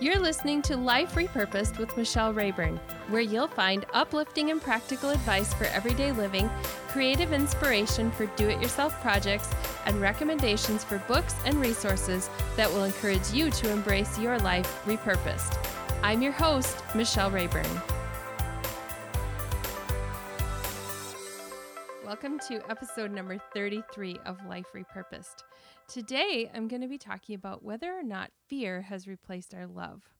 You're listening to Life Repurposed with Michelle Rayburn, where you'll find uplifting and practical advice for everyday living, creative inspiration for do it yourself projects, and recommendations for books and resources that will encourage you to embrace your life repurposed. I'm your host, Michelle Rayburn. Welcome to episode number 33 of Life Repurposed. Today, I'm going to be talking about whether or not fear has replaced our love.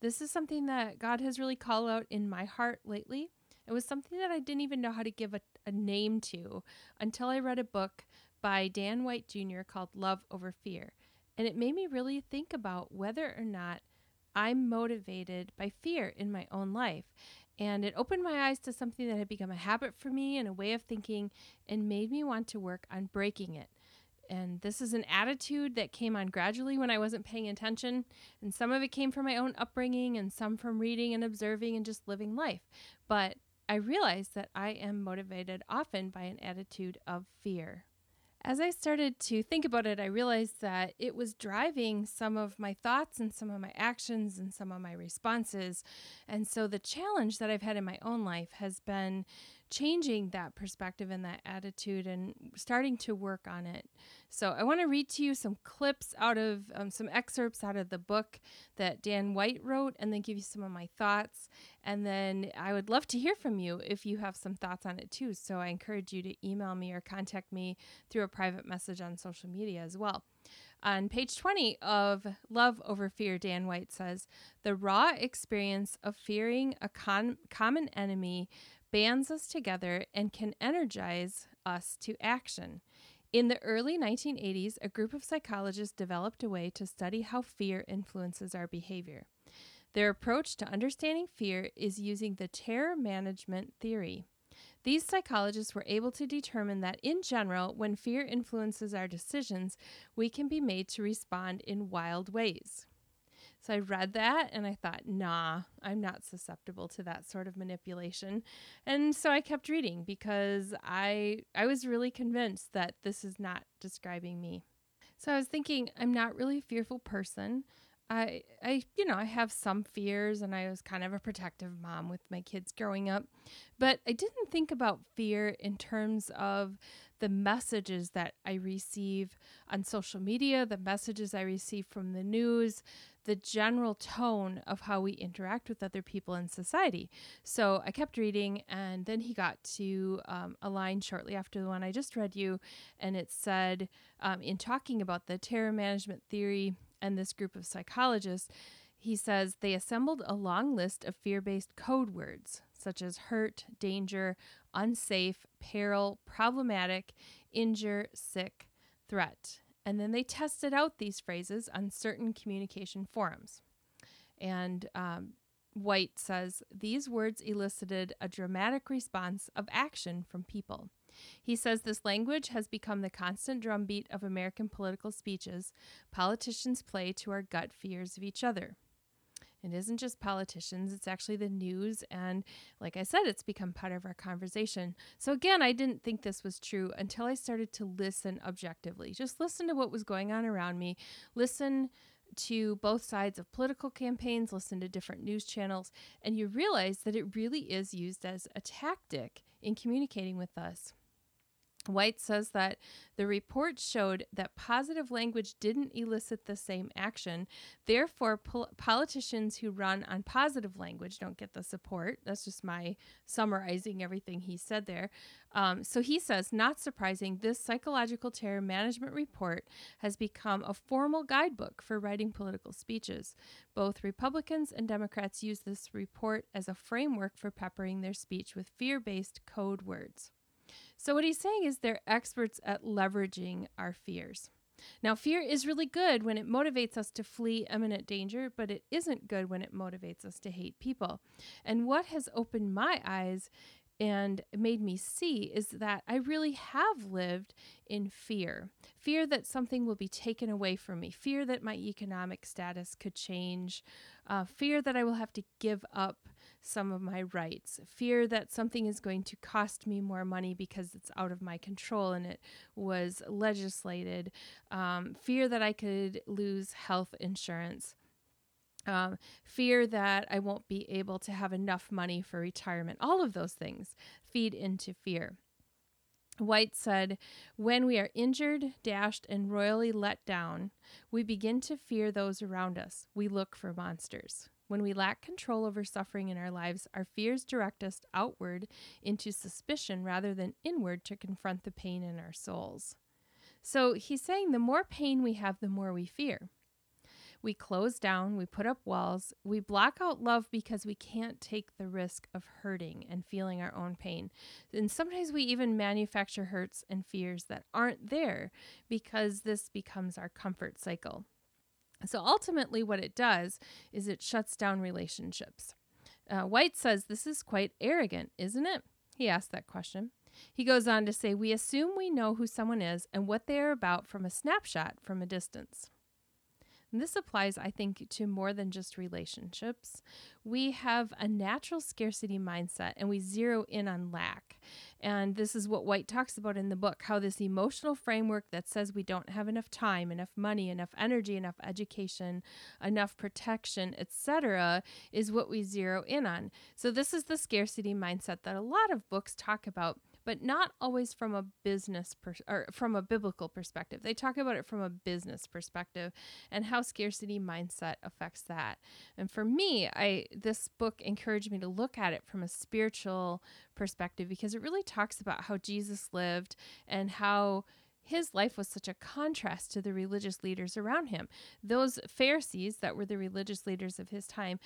This is something that God has really called out in my heart lately. It was something that I didn't even know how to give a, a name to until I read a book by Dan White Jr. called Love Over Fear. And it made me really think about whether or not I'm motivated by fear in my own life. And it opened my eyes to something that had become a habit for me and a way of thinking and made me want to work on breaking it. And this is an attitude that came on gradually when I wasn't paying attention. And some of it came from my own upbringing, and some from reading and observing and just living life. But I realized that I am motivated often by an attitude of fear. As I started to think about it, I realized that it was driving some of my thoughts and some of my actions and some of my responses. And so the challenge that I've had in my own life has been changing that perspective and that attitude and starting to work on it. So I want to read to you some clips out of um, some excerpts out of the book that Dan White wrote and then give you some of my thoughts. And then I would love to hear from you if you have some thoughts on it too. So I encourage you to email me or contact me through a private message on social media as well. On page 20 of Love Over Fear, Dan White says, The raw experience of fearing a con- common enemy bands us together and can energize us to action. In the early 1980s, a group of psychologists developed a way to study how fear influences our behavior. Their approach to understanding fear is using the terror management theory. These psychologists were able to determine that, in general, when fear influences our decisions, we can be made to respond in wild ways. So I read that and I thought, nah, I'm not susceptible to that sort of manipulation. And so I kept reading because I I was really convinced that this is not describing me. So I was thinking, I'm not really a fearful person. I I you know, I have some fears and I was kind of a protective mom with my kids growing up. But I didn't think about fear in terms of the messages that I receive on social media, the messages I receive from the news, the general tone of how we interact with other people in society. So I kept reading, and then he got to um, a line shortly after the one I just read you, and it said, um, in talking about the terror management theory and this group of psychologists, he says they assembled a long list of fear based code words such as hurt, danger, unsafe, peril, problematic, injure, sick, threat. And then they tested out these phrases on certain communication forums. And um, White says these words elicited a dramatic response of action from people. He says this language has become the constant drumbeat of American political speeches politicians play to our gut fears of each other. It isn't just politicians, it's actually the news. And like I said, it's become part of our conversation. So, again, I didn't think this was true until I started to listen objectively. Just listen to what was going on around me, listen to both sides of political campaigns, listen to different news channels, and you realize that it really is used as a tactic in communicating with us. White says that the report showed that positive language didn't elicit the same action. Therefore, pol- politicians who run on positive language don't get the support. That's just my summarizing everything he said there. Um, so he says, not surprising, this psychological terror management report has become a formal guidebook for writing political speeches. Both Republicans and Democrats use this report as a framework for peppering their speech with fear based code words. So, what he's saying is they're experts at leveraging our fears. Now, fear is really good when it motivates us to flee imminent danger, but it isn't good when it motivates us to hate people. And what has opened my eyes and made me see is that I really have lived in fear fear that something will be taken away from me, fear that my economic status could change, uh, fear that I will have to give up some of my rights, fear that something is going to cost me more money because it's out of my control and it was legislated, um, fear that I could lose health insurance um, fear that I won't be able to have enough money for retirement. All of those things feed into fear. White said, When we are injured, dashed, and royally let down, we begin to fear those around us. We look for monsters. When we lack control over suffering in our lives, our fears direct us outward into suspicion rather than inward to confront the pain in our souls. So he's saying the more pain we have, the more we fear. We close down, we put up walls, we block out love because we can't take the risk of hurting and feeling our own pain. And sometimes we even manufacture hurts and fears that aren't there because this becomes our comfort cycle. So ultimately, what it does is it shuts down relationships. Uh, White says this is quite arrogant, isn't it? He asked that question. He goes on to say, We assume we know who someone is and what they are about from a snapshot from a distance. And this applies, I think, to more than just relationships. We have a natural scarcity mindset and we zero in on lack. And this is what White talks about in the book how this emotional framework that says we don't have enough time, enough money, enough energy, enough education, enough protection, etc., is what we zero in on. So, this is the scarcity mindset that a lot of books talk about but not always from a business per- or from a biblical perspective. They talk about it from a business perspective and how scarcity mindset affects that. And for me, I this book encouraged me to look at it from a spiritual perspective because it really talks about how Jesus lived and how his life was such a contrast to the religious leaders around him. Those Pharisees that were the religious leaders of his time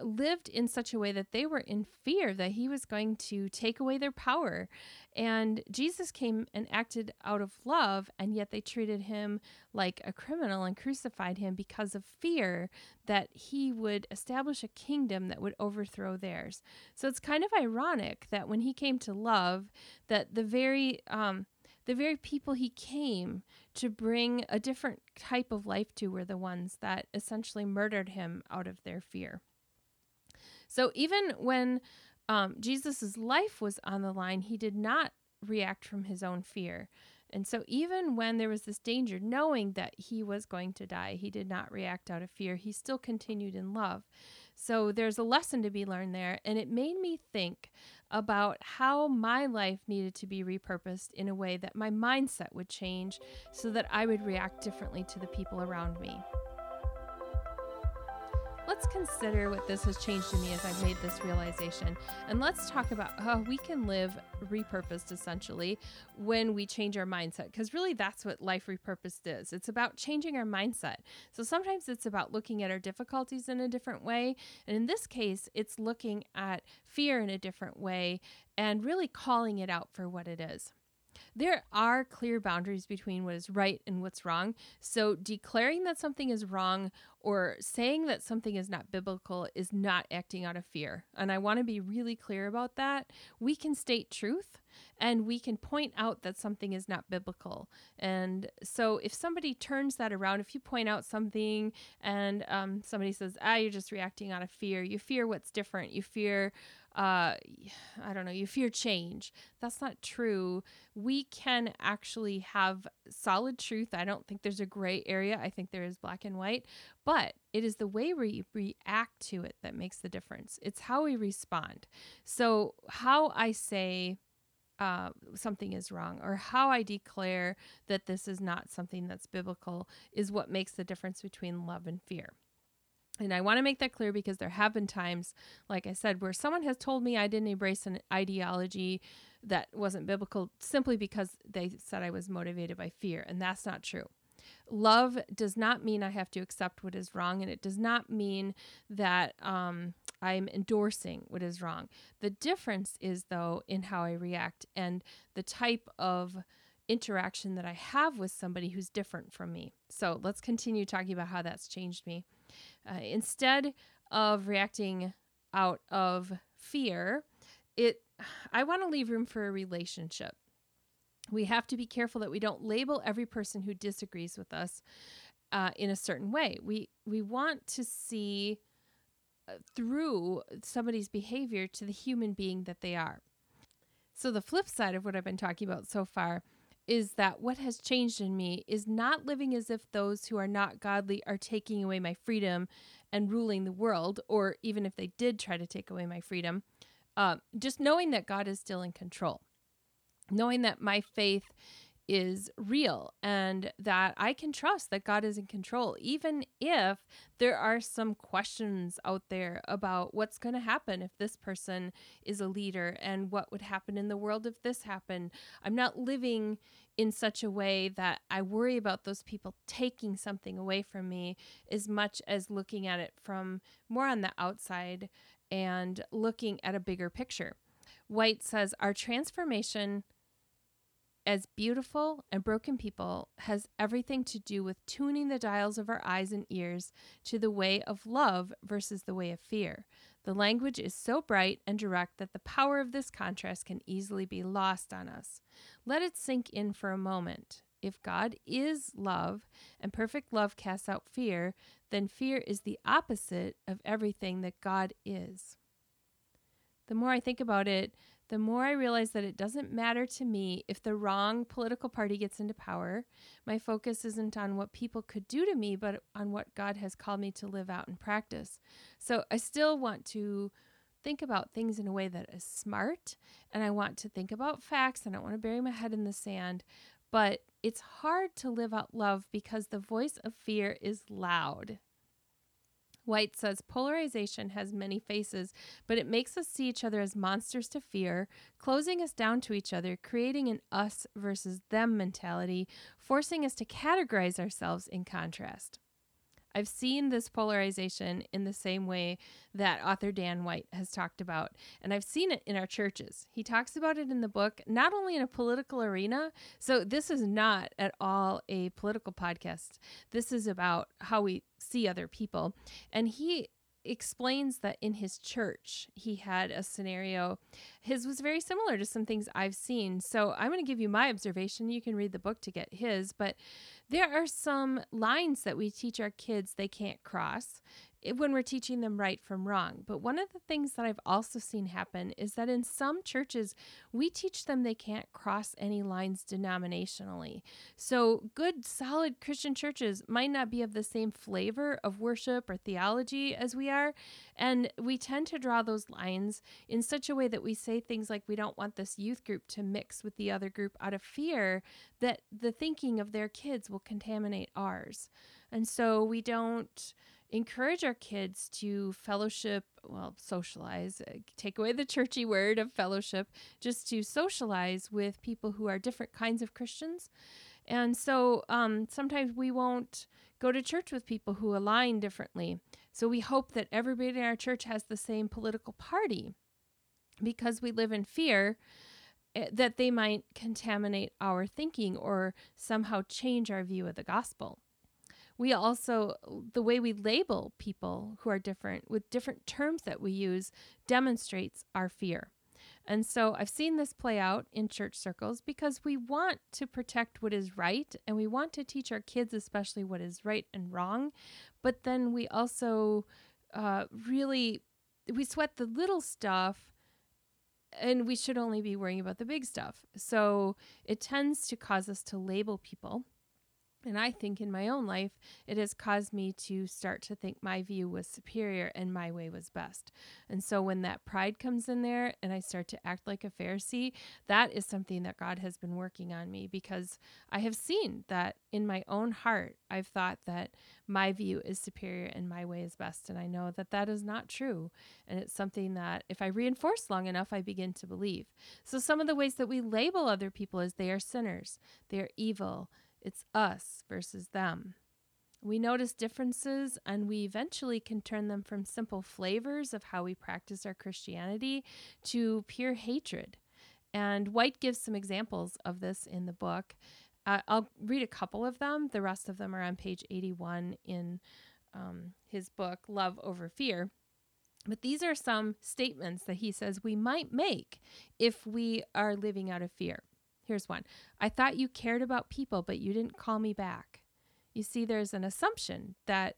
lived in such a way that they were in fear that he was going to take away their power. And Jesus came and acted out of love, and yet they treated him like a criminal and crucified him because of fear that he would establish a kingdom that would overthrow theirs. So it's kind of ironic that when he came to love, that the very um, the very people he came to bring a different type of life to were the ones that essentially murdered him out of their fear. So even when um, Jesus' life was on the line, he did not react from his own fear. And so, even when there was this danger, knowing that he was going to die, he did not react out of fear. He still continued in love. So, there's a lesson to be learned there. And it made me think about how my life needed to be repurposed in a way that my mindset would change so that I would react differently to the people around me let's consider what this has changed in me as I've made this realization. And let's talk about how we can live repurposed essentially when we change our mindset. Because really, that's what life repurposed is it's about changing our mindset. So sometimes it's about looking at our difficulties in a different way. And in this case, it's looking at fear in a different way and really calling it out for what it is. There are clear boundaries between what is right and what's wrong. So, declaring that something is wrong or saying that something is not biblical is not acting out of fear. And I want to be really clear about that. We can state truth and we can point out that something is not biblical. And so, if somebody turns that around, if you point out something and um, somebody says, ah, you're just reacting out of fear, you fear what's different, you fear uh, I don't know, you fear change. That's not true. We can actually have solid truth. I don't think there's a gray area. I think there is black and white, but it is the way we react to it that makes the difference. It's how we respond. So, how I say, uh, something is wrong or how I declare that this is not something that's biblical is what makes the difference between love and fear. And I want to make that clear because there have been times, like I said, where someone has told me I didn't embrace an ideology that wasn't biblical simply because they said I was motivated by fear. And that's not true. Love does not mean I have to accept what is wrong, and it does not mean that um, I'm endorsing what is wrong. The difference is, though, in how I react and the type of interaction that I have with somebody who's different from me. So let's continue talking about how that's changed me. Uh, instead of reacting out of fear, it I want to leave room for a relationship. We have to be careful that we don't label every person who disagrees with us uh, in a certain way. We we want to see uh, through somebody's behavior to the human being that they are. So the flip side of what I've been talking about so far is that what has changed in me is not living as if those who are not godly are taking away my freedom and ruling the world, or even if they did try to take away my freedom, uh, just knowing that God is still in control, knowing that my faith is real and that I can trust that God is in control, even if there are some questions out there about what's going to happen if this person is a leader and what would happen in the world if this happened. I'm not living in such a way that I worry about those people taking something away from me as much as looking at it from more on the outside and looking at a bigger picture. White says our transformation as beautiful and broken people has everything to do with tuning the dials of our eyes and ears to the way of love versus the way of fear. The language is so bright and direct that the power of this contrast can easily be lost on us. Let it sink in for a moment. If God is love and perfect love casts out fear, then fear is the opposite of everything that God is. The more I think about it, the more I realize that it doesn't matter to me if the wrong political party gets into power. My focus isn't on what people could do to me, but on what God has called me to live out and practice. So I still want to think about things in a way that is smart and I want to think about facts. And I don't want to bury my head in the sand, but it's hard to live out love because the voice of fear is loud. White says polarization has many faces, but it makes us see each other as monsters to fear, closing us down to each other, creating an us versus them mentality, forcing us to categorize ourselves in contrast. I've seen this polarization in the same way that author Dan White has talked about, and I've seen it in our churches. He talks about it in the book, not only in a political arena. So, this is not at all a political podcast. This is about how we see other people. And he explains that in his church he had a scenario his was very similar to some things i've seen. So i'm going to give you my observation. You can read the book to get his but there are some lines that we teach our kids they can't cross when we're teaching them right from wrong. But one of the things that I've also seen happen is that in some churches, we teach them they can't cross any lines denominationally. So, good, solid Christian churches might not be of the same flavor of worship or theology as we are. And we tend to draw those lines in such a way that we say things like we don't want this youth group to mix with the other group out of fear that the thinking of their kids will contaminate ours. And so we don't encourage our kids to fellowship, well, socialize, uh, take away the churchy word of fellowship, just to socialize with people who are different kinds of Christians. And so um, sometimes we won't go to church with people who align differently. So we hope that everybody in our church has the same political party because we live in fear eh, that they might contaminate our thinking or somehow change our view of the gospel we also the way we label people who are different with different terms that we use demonstrates our fear and so I've seen this play out in church circles because we want to protect what is right and we want to teach our kids, especially what is right and wrong. But then we also uh, really we sweat the little stuff and we should only be worrying about the big stuff. So it tends to cause us to label people and I think in my own life, it has caused me to start to think my view was superior and my way was best. And so when that pride comes in there and I start to act like a Pharisee, that is something that God has been working on me because I have seen that in my own heart, I've thought that my view is superior and my way is best. And I know that that is not true. And it's something that if I reinforce long enough, I begin to believe. So some of the ways that we label other people is they are sinners, they are evil it's us versus them. We notice differences and we eventually can turn them from simple flavors of how we practice our Christianity to pure hatred. And White gives some examples of this in the book. Uh, I'll read a couple of them. The rest of them are on page 81 in um, his book, Love Over Fear. But these are some statements that he says we might make if we are living out of fear. Here's one I thought you cared about people, but you didn't call me back. You see, there's an assumption that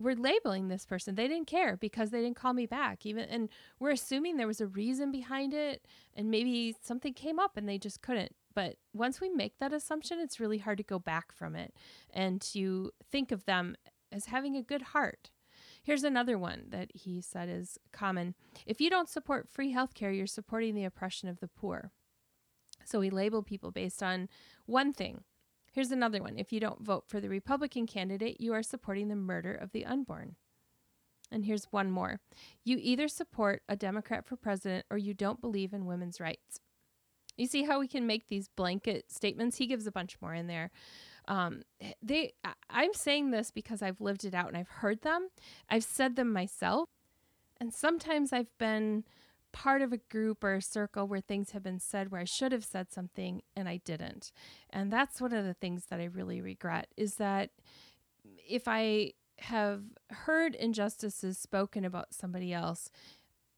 we're labeling this person. They didn't care because they didn't call me back. Even and we're assuming there was a reason behind it and maybe something came up and they just couldn't. But once we make that assumption, it's really hard to go back from it and to think of them as having a good heart. Here's another one that he said is common. If you don't support free healthcare, you're supporting the oppression of the poor. So we label people based on one thing. Here's another one. If you don't vote for the Republican candidate, you are supporting the murder of the unborn. And here's one more. You either support a Democrat for president or you don't believe in women's rights. You see how we can make these blanket statements? He gives a bunch more in there. Um, they, I'm saying this because I've lived it out and I've heard them. I've said them myself. And sometimes I've been part of a group or a circle where things have been said where I should have said something and I didn't. And that's one of the things that I really regret is that if I have heard injustices spoken about somebody else,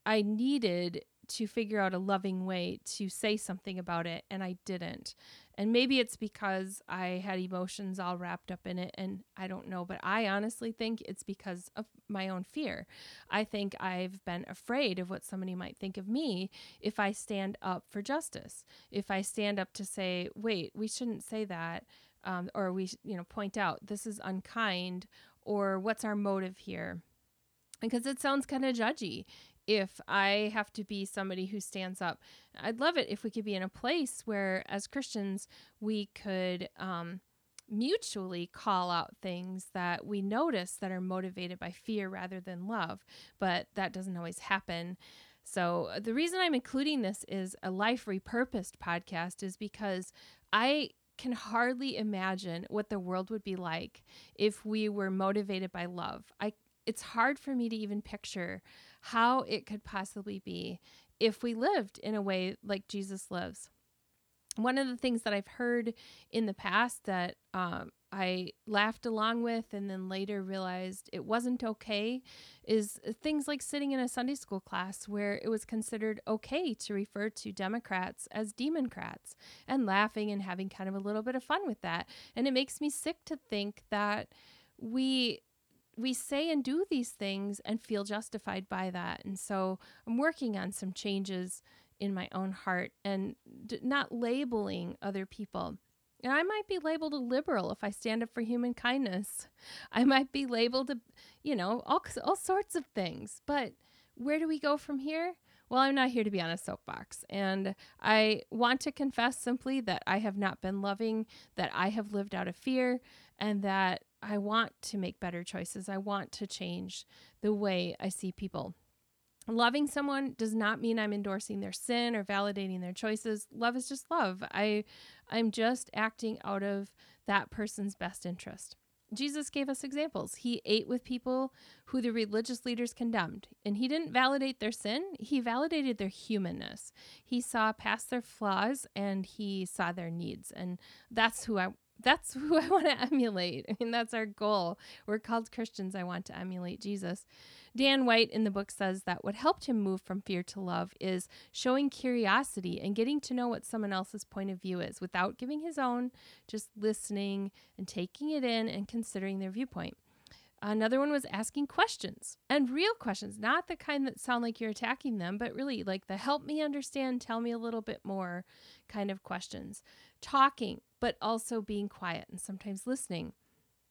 I needed to figure out a loving way to say something about it and I didn't. And maybe it's because I had emotions all wrapped up in it and I don't know, but I honestly think it's because of my own fear. I think I've been afraid of what somebody might think of me if I stand up for justice. If I stand up to say, "Wait, we shouldn't say that." Um, or we, you know, point out this is unkind or what's our motive here? Because it sounds kind of judgy if I have to be somebody who stands up. I'd love it if we could be in a place where, as Christians, we could um, mutually call out things that we notice that are motivated by fear rather than love. But that doesn't always happen. So, uh, the reason I'm including this is a life repurposed podcast is because I can hardly imagine what the world would be like if we were motivated by love. I it's hard for me to even picture how it could possibly be if we lived in a way like Jesus lives. One of the things that I've heard in the past that um, I laughed along with and then later realized it wasn't okay is things like sitting in a Sunday school class where it was considered okay to refer to Democrats as Democrats and laughing and having kind of a little bit of fun with that. And it makes me sick to think that we we say and do these things and feel justified by that. And so I'm working on some changes in my own heart and d- not labeling other people and I might be labeled a liberal if I stand up for human kindness. I might be labeled a, you know, all, all sorts of things. But where do we go from here? Well, I'm not here to be on a soapbox. And I want to confess simply that I have not been loving, that I have lived out of fear, and that I want to make better choices. I want to change the way I see people. Loving someone does not mean I'm endorsing their sin or validating their choices. Love is just love. I I'm just acting out of that person's best interest. Jesus gave us examples. He ate with people who the religious leaders condemned, and he didn't validate their sin, he validated their humanness. He saw past their flaws and he saw their needs. And that's who I that's who I want to emulate. I mean, that's our goal. We're called Christians. I want to emulate Jesus. Dan White in the book says that what helped him move from fear to love is showing curiosity and getting to know what someone else's point of view is without giving his own, just listening and taking it in and considering their viewpoint. Another one was asking questions and real questions, not the kind that sound like you're attacking them, but really like the help me understand, tell me a little bit more kind of questions. Talking, but also being quiet and sometimes listening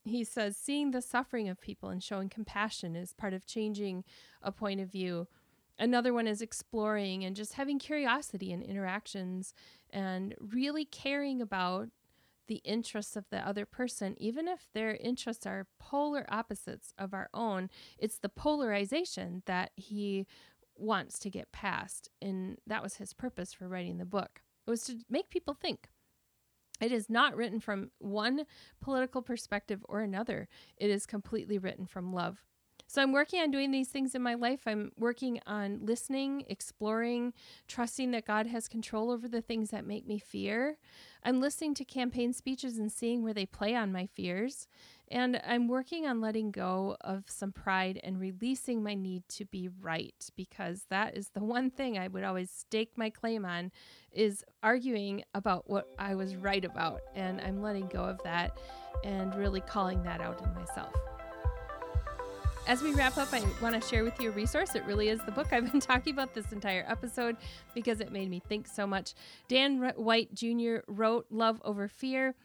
he says seeing the suffering of people and showing compassion is part of changing a point of view. Another one is exploring and just having curiosity in interactions and really caring about the interests of the other person, even if their interests are polar opposites of our own. It's the polarization that he wants to get past. And that was his purpose for writing the book. It was to make people think. It is not written from one political perspective or another. It is completely written from love. So I'm working on doing these things in my life. I'm working on listening, exploring, trusting that God has control over the things that make me fear. I'm listening to campaign speeches and seeing where they play on my fears. And I'm working on letting go of some pride and releasing my need to be right because that is the one thing I would always stake my claim on is arguing about what I was right about. And I'm letting go of that and really calling that out in myself. As we wrap up, I want to share with you a resource. It really is the book I've been talking about this entire episode because it made me think so much. Dan White Jr. wrote Love Over Fear.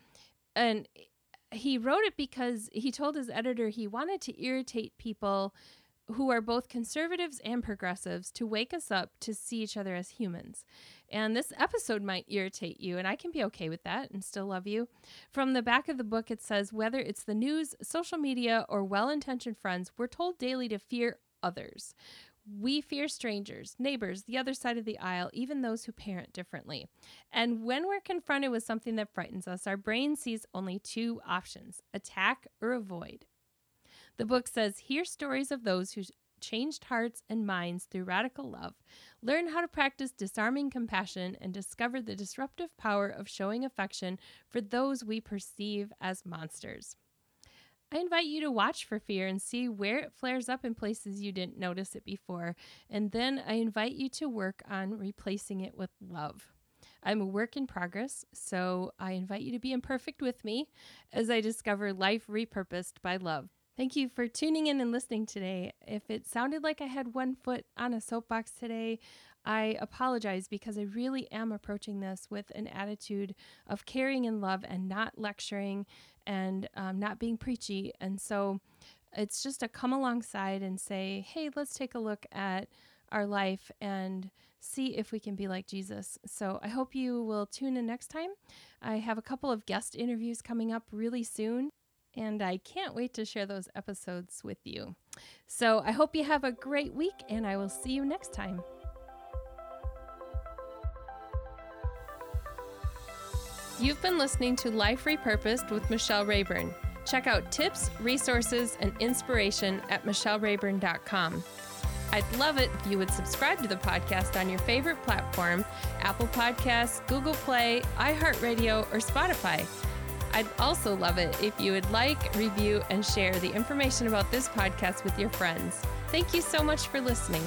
And he wrote it because he told his editor he wanted to irritate people who are both conservatives and progressives to wake us up to see each other as humans. And this episode might irritate you, and I can be okay with that and still love you. From the back of the book, it says whether it's the news, social media, or well intentioned friends, we're told daily to fear others. We fear strangers, neighbors, the other side of the aisle, even those who parent differently. And when we're confronted with something that frightens us, our brain sees only two options attack or avoid. The book says, Hear stories of those who changed hearts and minds through radical love, learn how to practice disarming compassion, and discover the disruptive power of showing affection for those we perceive as monsters. I invite you to watch for fear and see where it flares up in places you didn't notice it before. And then I invite you to work on replacing it with love. I'm a work in progress, so I invite you to be imperfect with me as I discover life repurposed by love. Thank you for tuning in and listening today. If it sounded like I had one foot on a soapbox today, I apologize because I really am approaching this with an attitude of caring and love and not lecturing and um, not being preachy. And so it's just to come alongside and say, hey, let's take a look at our life and see if we can be like Jesus. So I hope you will tune in next time. I have a couple of guest interviews coming up really soon and I can't wait to share those episodes with you. So I hope you have a great week, and I will see you next time. You've been listening to Life Repurposed with Michelle Rayburn. Check out tips, resources, and inspiration at michellerayburn.com. I'd love it if you would subscribe to the podcast on your favorite platform Apple Podcasts, Google Play, iHeartRadio, or Spotify. I'd also love it if you would like, review, and share the information about this podcast with your friends. Thank you so much for listening.